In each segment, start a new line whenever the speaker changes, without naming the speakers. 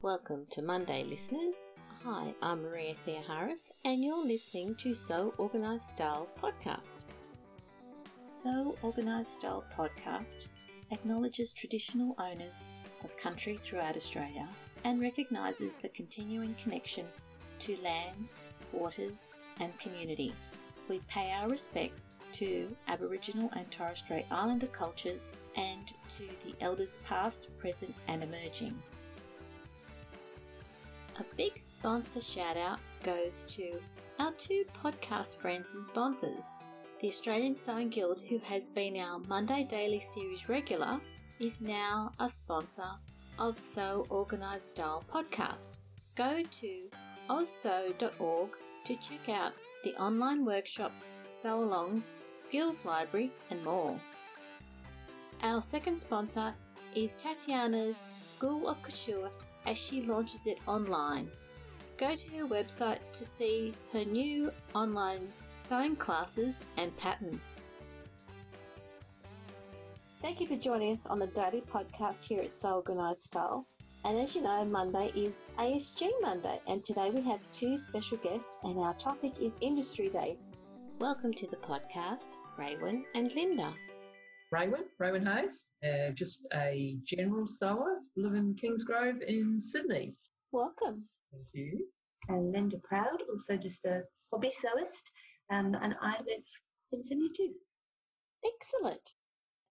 Welcome to Monday, listeners. Hi, I'm Maria Theoharis, and you're listening to Sew Organised Style Podcast. Sew Organised Style Podcast acknowledges traditional owners of country throughout Australia and recognises the continuing connection to lands, waters, and community. We pay our respects to Aboriginal and Torres Strait Islander cultures and to the elders past, present, and emerging. A big sponsor shout out goes to our two podcast friends and sponsors. The Australian Sewing Guild, who has been our Monday Daily Series regular, is now a sponsor of Sew Organised Style podcast. Go to ozsew.org to check out the online workshops, sew alongs, skills library, and more. Our second sponsor is Tatiana's School of Couture as she launches it online. Go to her website to see her new online sewing classes and patterns. Thank you for joining us on the daily podcast here at Sew Organised Style. And as you know, Monday is ASG Monday, and today we have two special guests, and our topic is Industry Day. Welcome to the podcast, Raywin and Linda.
Raywin, Raywin Hayes, uh, just a general sewer, live in Kingsgrove in Sydney.
Welcome.
Thank you.
And Linda Proud, also just a hobby sewist, um, and I live in Sydney too.
Excellent.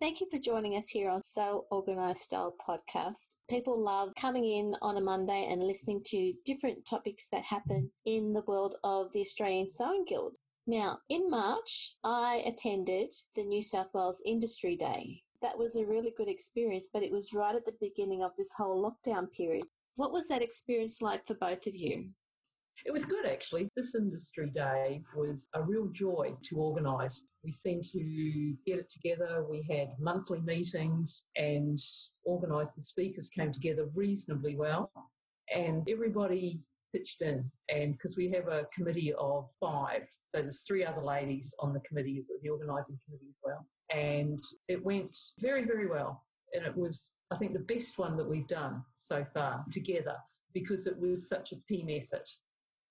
Thank you for joining us here on Sew Organised Style podcast. People love coming in on a Monday and listening to different topics that happen in the world of the Australian Sewing Guild. Now, in March, I attended the New South Wales Industry Day. That was a really good experience, but it was right at the beginning of this whole lockdown period. What was that experience like for both of you?
It was good actually. This industry day was a real joy to organise. We seemed to get it together. We had monthly meetings and organised the speakers came together reasonably well. And everybody pitched in, and because we have a committee of five, so there's three other ladies on the committee, the organising committee as well, and it went very, very well, and it was, I think, the best one that we've done so far together because it was such a team effort.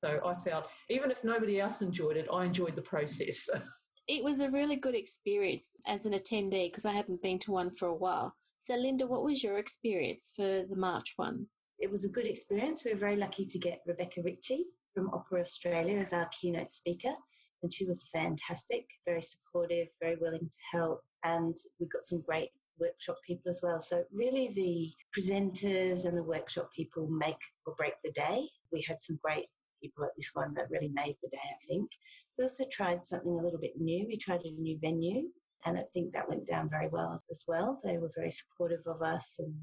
So I felt, even if nobody else enjoyed it, I enjoyed the process.
it was a really good experience as an attendee because I hadn't been to one for a while. So, Linda, what was your experience for the March one?
It was a good experience. We were very lucky to get Rebecca Ritchie from Opera Australia as our keynote speaker, and she was fantastic, very supportive, very willing to help, and we got some great workshop people as well. So really the presenters and the workshop people make or break the day. We had some great people at this one that really made the day, I think. We also tried something a little bit new. We tried a new venue and I think that went down very well as well. They were very supportive of us and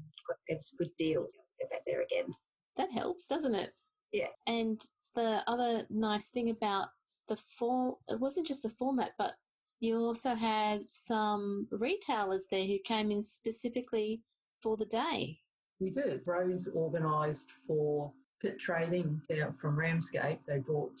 gave us a good deal back there again.
That helps, doesn't it?
Yeah.
And the other nice thing about the form, it wasn't just the format, but you also had some retailers there who came in specifically for the day.
We did. Rose organised for pit trading out from Ramsgate. They brought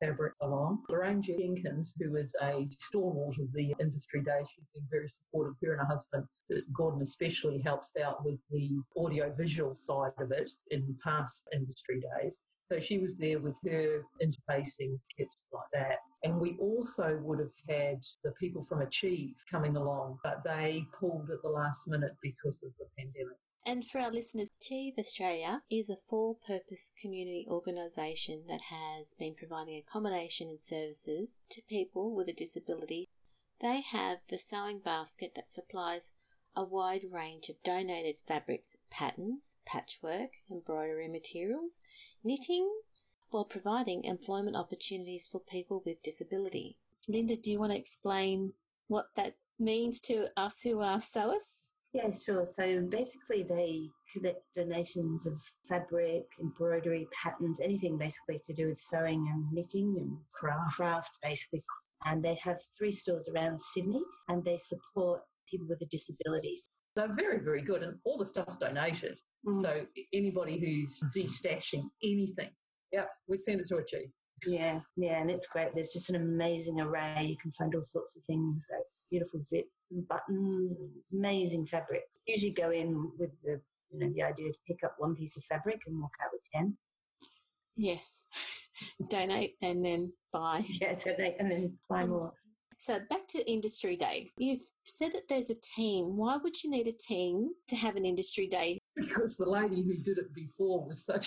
fabric along. Lorraine Jenkins, who is a stalwart of the industry day, she's been very supportive. Her and her husband, uh, Gordon especially, helps out with the audio visual side of it in past industry days. So she was there with her interfacing kits like that. And we also would have had the people from Achieve coming along, but they pulled at the last minute because of the pandemic.
And for our listeners, Achieve Australia is a for purpose community organisation that has been providing accommodation and services to people with a disability. They have the sewing basket that supplies a wide range of donated fabrics, patterns, patchwork, embroidery materials, knitting, while providing employment opportunities for people with disability. Linda, do you want to explain what that means to us who are sewers?
Yeah, sure. So basically, they collect donations of fabric, embroidery, patterns, anything basically to do with sewing and knitting and craft, craft basically. And they have three stores around Sydney and they support people with disabilities.
They're very, very good, and all the stuff's donated. Mm. So anybody who's destashing anything, yeah, we'd send it to Achieve.
Yeah, yeah, and it's great. There's just an amazing array. You can find all sorts of things, like beautiful zips and buttons, amazing fabrics. Usually go in with the You know, the idea to pick up one piece of fabric and walk out with 10.
Yes. Donate and then buy.
Yeah, donate and then buy more.
So back to industry day. You've said that there's a team. Why would you need a team to have an industry day?
Because the lady who did it before was such,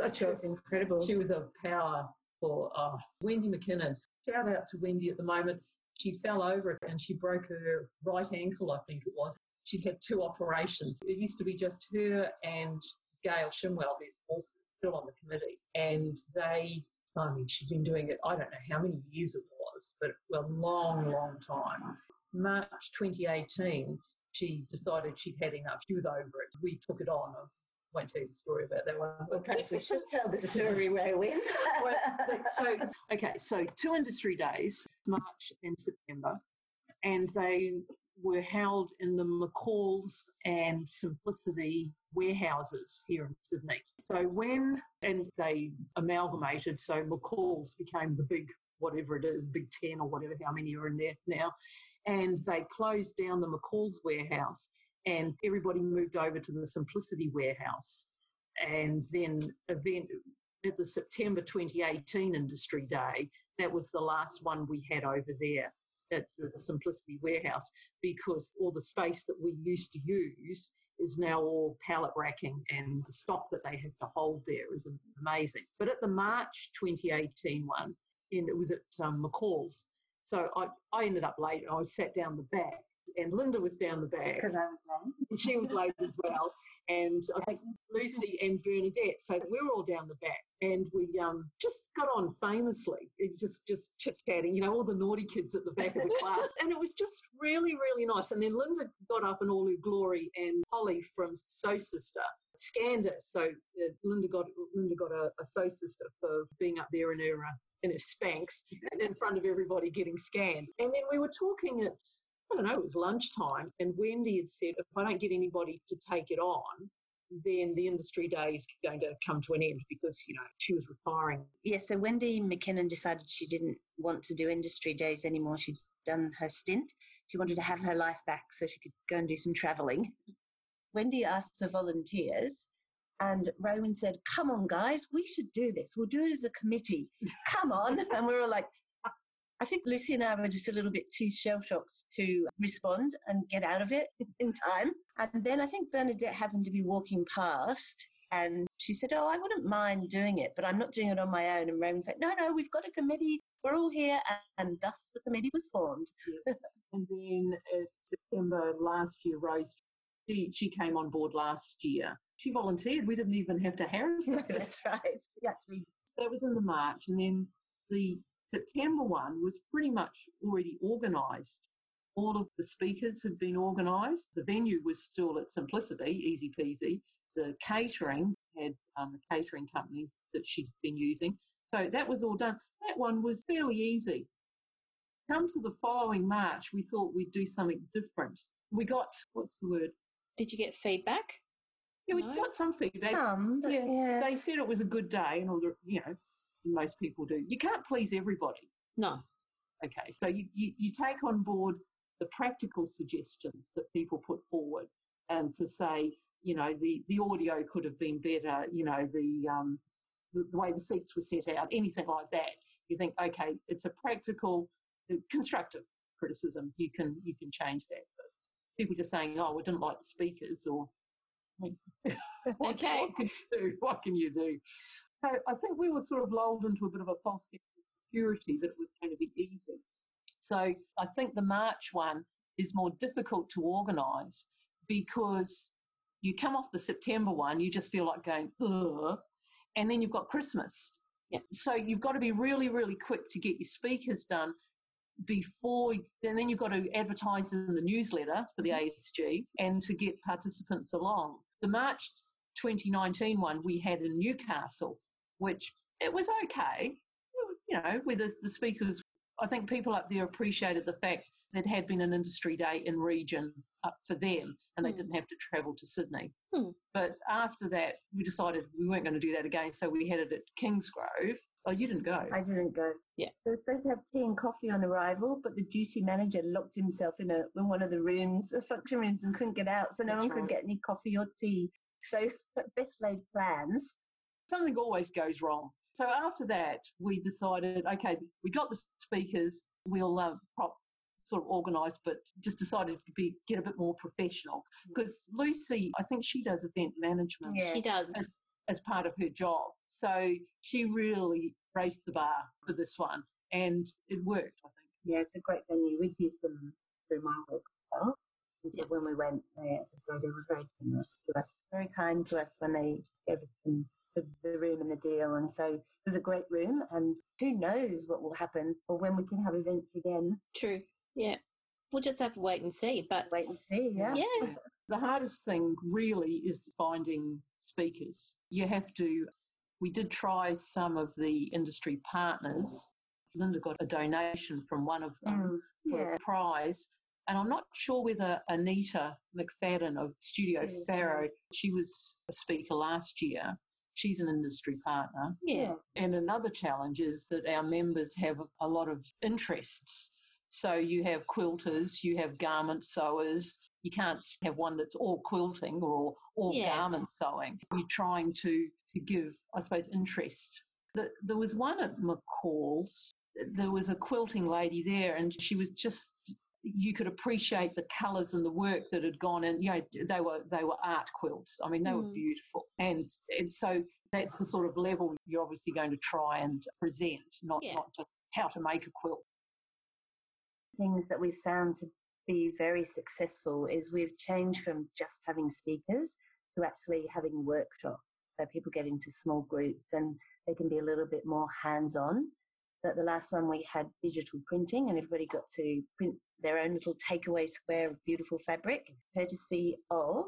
such
She
a,
was incredible.
she was a power for uh, Wendy McKinnon. Shout out to Wendy at the moment. She fell over it and she broke her right ankle, I think it was. She'd had two operations. It used to be just her and Gail Shimwell, who's also still on the committee. And they, I mean, she'd been doing it, I don't know how many years it was, but a long, long time. March 2018, she decided she'd had enough. She was over it. We took it on. Won't tell you the story about that one.
Well, perhaps we should tell the story where we
Well, so, okay, so two industry days, March and September, and they were held in the McCall's and Simplicity warehouses here in Sydney. So when, and they amalgamated, so McCall's became the big, whatever it is, big 10 or whatever, how many are in there now, and they closed down the McCall's warehouse and everybody moved over to the Simplicity warehouse. And then event, at the September 2018 Industry Day, that was the last one we had over there at the Simplicity Warehouse because all the space that we used to use is now all pallet racking and the stock that they have to hold there is amazing. But at the March 2018 one, and it was at um, McCall's, so I, I ended up late. And I sat down the back and Linda was down the back
because I was late.
and she was late as well. And I think Lucy and Bernadette. So we were all down the back, and we um, just got on famously. Just just chit chatting, you know, all the naughty kids at the back of the class, and it was just really really nice. And then Linda got up in all her glory, and Holly from So Sister scanned it. So uh, Linda got Linda got a, a So Sister for being up there in her uh, in her Spanx in front of everybody getting scanned. And then we were talking at I don't know, it was lunchtime, and Wendy had said, if I don't get anybody to take it on, then the industry day is going to come to an end because, you know, she was retiring.
Yeah, so Wendy McKinnon decided she didn't want to do industry days anymore. She'd done her stint. She wanted to have her life back so she could go and do some travelling. Wendy asked for volunteers, and Raywin said, Come on, guys, we should do this. We'll do it as a committee. Come on. And we were like, I think Lucy and I were just a little bit too shell shocked to respond and get out of it in time. And then I think Bernadette happened to be walking past and she said, Oh, I wouldn't mind doing it, but I'm not doing it on my own. And Raywin's like, No, no, we've got a committee. We're all here. And thus the committee was formed.
And then uh, September last year, Rose, she, she came on board last year. She volunteered. We didn't even have to harass her.
That's right. Yeah, we-
that was in the March. And then the September one was pretty much already organised. All of the speakers had been organised. The venue was still at Simplicity, easy peasy. The catering had um, a catering company that she'd been using. So that was all done. That one was fairly easy. Come to the following March, we thought we'd do something different. We got, what's the word?
Did you get feedback?
Yeah, we
No.
got some feedback.
Some, but
yeah,
yeah.
They said it was a good day, and all the, you know, most people do. You can't please everybody.
No.
Okay, so you, you, you take on board the practical suggestions that people put forward and to say, you know, the, the audio could have been better, you know, the, um, the, the way the seats were set out, anything like that. You think, okay, it's a practical, uh, constructive criticism. You can you can change that. But people just saying, oh, we didn't like the speakers or what,
Okay.
what can do? What can you do? So I think we were sort of lulled into a bit of a false sense of security that it was going to be easy. So I think the March one is more difficult to organise because you come off the September one, you just feel like going, ugh, and then you've got Christmas.
Yeah.
So you've got to be really, really quick to get your speakers done before, and then you've got to advertise in the newsletter for the mm-hmm. ASG and to get participants along. The March 2019 one we had in Newcastle, which it was okay, you know, where the, the speakers, I think people up there appreciated the fact that it had been an industry day in region up for them and they
Hmm.
didn't have to travel to Sydney.
Hmm.
But after that, we decided we weren't going to do that again, so we had it at Kingsgrove. Oh, you didn't go?
I didn't go.
Yeah.
They were supposed to have tea and coffee on arrival, but the duty manager locked himself in, a, in one of the rooms, the function rooms, and couldn't get out, so no
That's
one
right.
could get any coffee or tea. So best laid plans.
Something always goes wrong. So after that, we decided, okay, we got the speakers, we'll uh, prop, sort of organise, but just decided to be get a bit more professional because Lucy, I think she does event management
Yeah.
She does.
As- as part of her job. So she really raised the bar for this one, and it worked. I think.
Yeah, it's a great venue. We've used them through my work as well. And so when we went there, as I say, they were very generous to us, very kind to us when they gave us some, the, the room and the deal. And so it was a great room. And who knows what will happen or when we can have events again.
True. Yeah. We'll just have to wait and see. But
Wait and see. Yeah.
yeah,
The hardest thing really is finding speakers. You have to. We did try some of the industry partners. Linda got a donation from one of them
Mm,
for
yeah.
a prize. And I'm not sure whether Anita McAdam of Studio
Studio
Faro, she was a speaker last year. She's an industry partner.
yeah.
And another challenge is that our members have a lot of interests. So you have quilters, you have garment sewers. You can't have one that's all quilting or all
Yeah.
garment sewing. You're trying to, to give, I suppose, interest. The, there was one at McCall's. There was a quilting lady there, and she was just. You could appreciate the colours and the work that had gone in. You know, they were they were art quilts. I mean, they were
Mm.
beautiful, and and so that's the sort of level you're obviously going to try and present, not
Yeah.
not just how to make a quilt.
Things that we've found to be very successful is we've changed from just having speakers to actually having workshops. So people get into small groups and they can be a little bit more hands on. But the last one we had digital printing and everybody got to print their own little takeaway square of beautiful fabric, courtesy of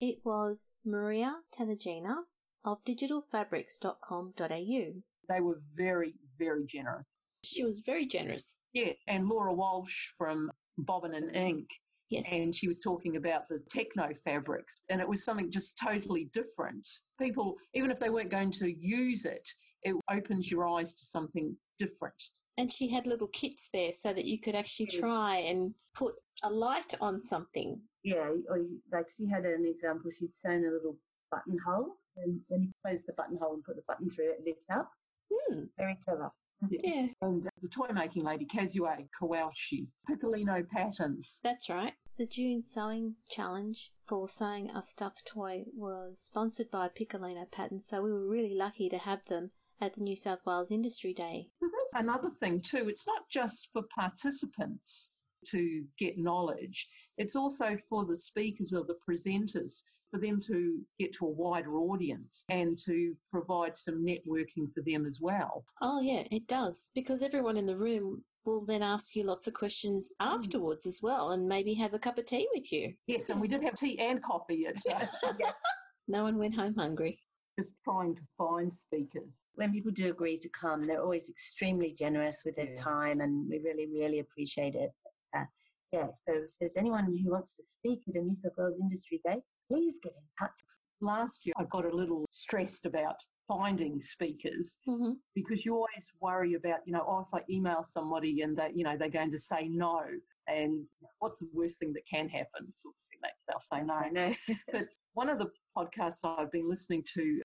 It was Maria Tanagina of digitalfabrics.com.au.
They were very very generous.
She was very generous.
Yeah, and Laura Walsh from Bobbin and Ink
Yes.
and she was talking about the techno fabrics and it was something just totally different people even if they weren't going to use it it opens your eyes to something different
And she had little kits there so that you could actually
Mm.
try and put a light on something.
Yeah, or you, like she had an example. She'd sewn a little buttonhole, and when you close the buttonhole and put the button through, it lit up.
Hmm.
Very clever.
Yeah,
and the toy making lady Kazue Kowalski Piccolino patterns
that's right. The June Sewing Challenge for sewing a stuffed toy was sponsored by Piccolino Patterns, so we were really lucky to have them at the New South Wales Industry Day.
Well, that's another thing too it's not just for participants to get knowledge it's also for the speakers or the presenters for them to get to a wider audience and to provide some networking for them as well
Oh, yeah, it does. Because everyone in the room will then ask you lots of questions afterwards as well and maybe have a cup of tea with you.
Yes, and we did have tea and coffee. It's uh,
No one went home hungry.
just trying to find speakers.
When people do agree to come, they're always extremely generous with their
Yeah.
time, and we really, really appreciate it. But, uh, yeah, so if there's anyone who wants to speak at a New South Wales Industry Day, please get in touch.
Last year, I got a little stressed about finding speakers
hmm
because you always worry about, you know, oh, if I email somebody and that, you know, they're going to say no, and what's the worst thing that can happen? Sort of thing. They- They'll say no.
Know.
But one of the podcasts I've been listening to,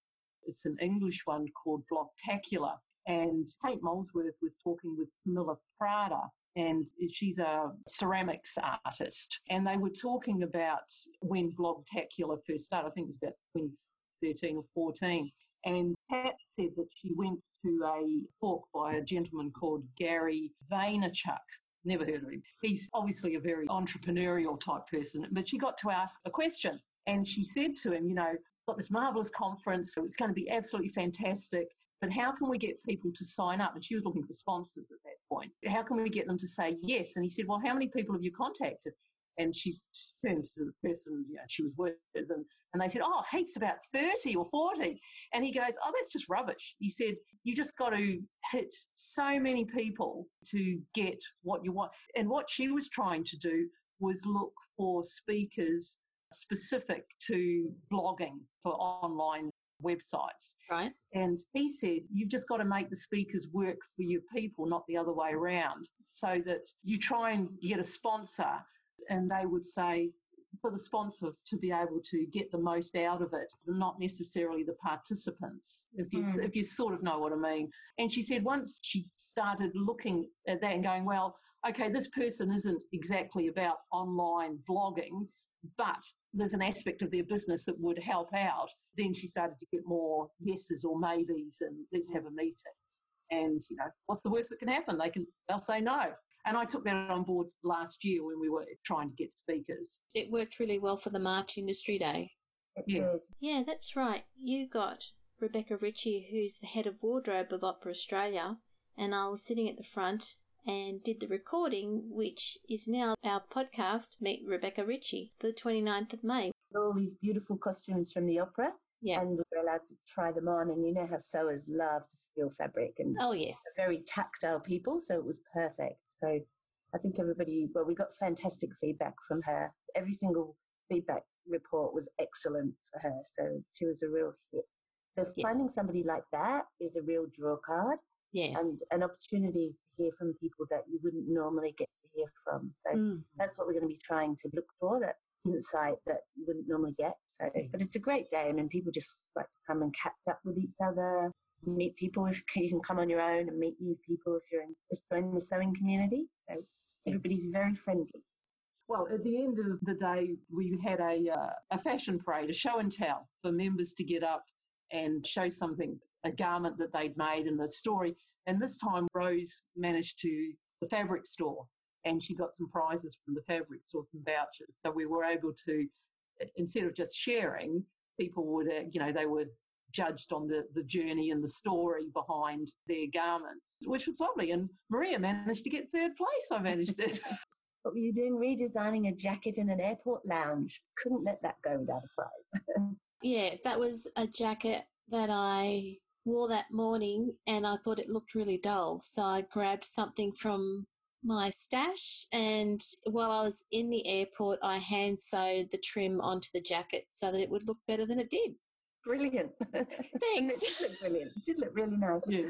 it's an English one called Blogtacular. And Kate Molesworth was talking with Camilla Prada, and she's a ceramics artist. And they were talking about when Blogtacular first started, I think it was about 2013 or 14. And Pat said that she went to a talk by a gentleman called Gary Vaynerchuk. Never heard of him. He's obviously a very entrepreneurial type person, but she got to ask a question. And she said to him, You know, got this marvelous conference, so it's going to be absolutely fantastic. But how can we get people to sign up? And she was looking for sponsors at that point. How can we get them to say yes? And he said, Well, how many people have you contacted? And she turned to the person you know, she was with, and, and they said, Oh, heaps, about 30 or 40. And he goes, Oh, that's just rubbish. He said, You just got to hit so many people to get what you want. And what she was trying to do was look for speakers specific to blogging for online websites.
Right.
And he said, you've just got to make the speakers work for your people, not the other way around. So that you try and get a sponsor and they would say, for the sponsor to be able to get the most out of it, not necessarily the participants, if you,
Mm.
if you sort of know what I mean. And she said once she started looking at that and going, well, okay, this person isn't exactly about online blogging, but there's an aspect of their business that would help out. Then she started to get more yeses or maybes and let's have a meeting. And, you know, what's the worst that can happen? They can, they'll say no. And I took that on board last year when we were trying to get speakers.
It worked really well for the March Industry Day.
Yes.
Yeah, that's right. You got Rebecca Ritchie, who's the head of wardrobe of Opera Australia, and I was sitting at the front and did the recording, which is now our podcast, Meet Rebecca Ritchie, for the 29th of May.
All these beautiful costumes from the opera,
Yeah.
and we were allowed to try them on. And you know how sewers love to feel fabric and
Oh, yes.
very tactile people, so it was perfect. So I think everybody, well, we got fantastic feedback from her. Every single feedback report was excellent for her, so she was a real hit. So
Yeah.
finding somebody like that is a real draw card
Yes.
and an opportunity to hear from people that you wouldn't normally get to hear from. So
Mm.
that's what we're going to be trying to look for that insight that you wouldn't normally get. So, but it's a great day. I mean, people just like to come and catch up with each other, meet people. If you can come on your own and meet new people if you're in, just join the sewing community. So everybody's very friendly.
Well, at the end of the day, we had a, uh, a fashion parade, a show and tell for members to get up and show something, a garment that they'd made and the story. And this time, Rose managed to the fabric store and she got some prizes from the fabric store, some vouchers. So we were able to, instead of just sharing, people would, uh, you know, they were judged on the, the journey and the story behind their garments, which was lovely. And Maria managed to get third place. I managed it.
What were you doing? Redesigning a jacket in an airport lounge. Couldn't let that go without a prize.
Yeah, that was a jacket that I wore that morning and I thought it looked really dull. So I grabbed something from my stash and while I was in the airport, I hand sewed the trim onto the jacket so that it would look better than it did.
brilliant.
Thanks.
it did look brilliant. It did look really nice.
Yes.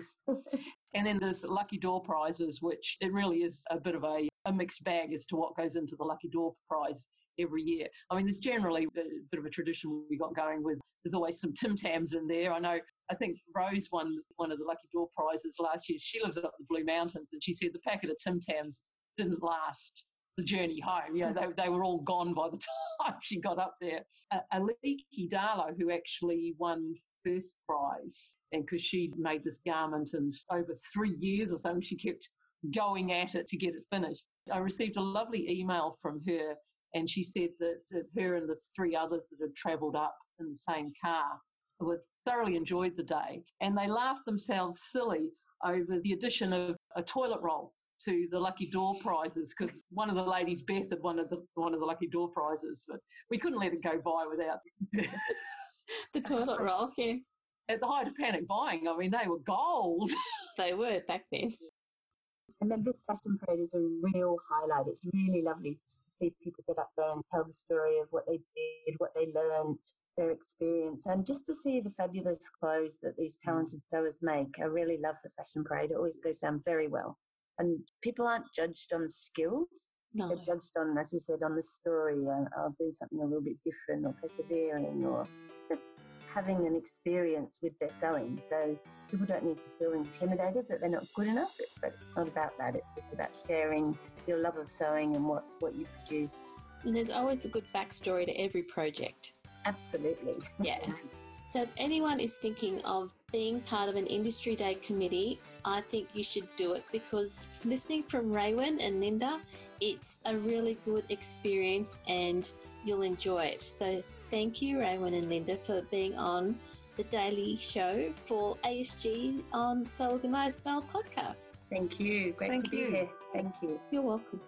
and then there's Lucky Door prizes, which it really is a bit of a, a mixed bag as to what goes into the Lucky Door prize every year. I mean, there's generally a bit of a tradition we got going with. There's always some Tim Tams in there. I know. I think Rose won one of the Lucky Door prizes last year. She lives up the Blue Mountains, and she said the packet of Tim Tams didn't last the journey home. You know, they, they were all gone by the time she got up there. Uh, Aliki Darlow, who actually won first prize, and because she made this garment and over three years or something, she kept going at it to get it finished. I received a lovely email from her, and she said that, her and the three others that had travelled up in the same car were thoroughly enjoyed the day, and they laughed themselves silly over the addition of a toilet roll to the lucky door prizes because one of the ladies, Beth, had one of the one of the lucky door prizes, but we couldn't let it go by without.
The toilet roll, yeah.
At the height of panic buying, I mean, they were gold.
They were back then.
And then this fashion parade is a real highlight. It's really lovely to see people get up there and tell the story of what they did, what they learned, their experience, and just to see the fabulous clothes that these talented sewers make. I really love the fashion parade. It always goes down very well. And people aren't judged on skills.
No.
They're judged on, as we said, on the story, uh, of doing something a little bit different or persevering or just having an experience with their sewing. So people don't need to feel intimidated that they're not good enough. But it's not about that. It's just about sharing your love of sewing and what, what you produce.
And there's always a good backstory to every project.
Absolutely.
Yeah. So if anyone is thinking of being part of an industry day committee, I think you should do it because listening from Raywin and Linda, it's a really good experience and you'll enjoy it. So thank you, Raywin and Linda, for being on the daily show for ASG on Sew Organized Style podcast.
Thank you. Great
Thank
to be here. Thank you.
You're welcome.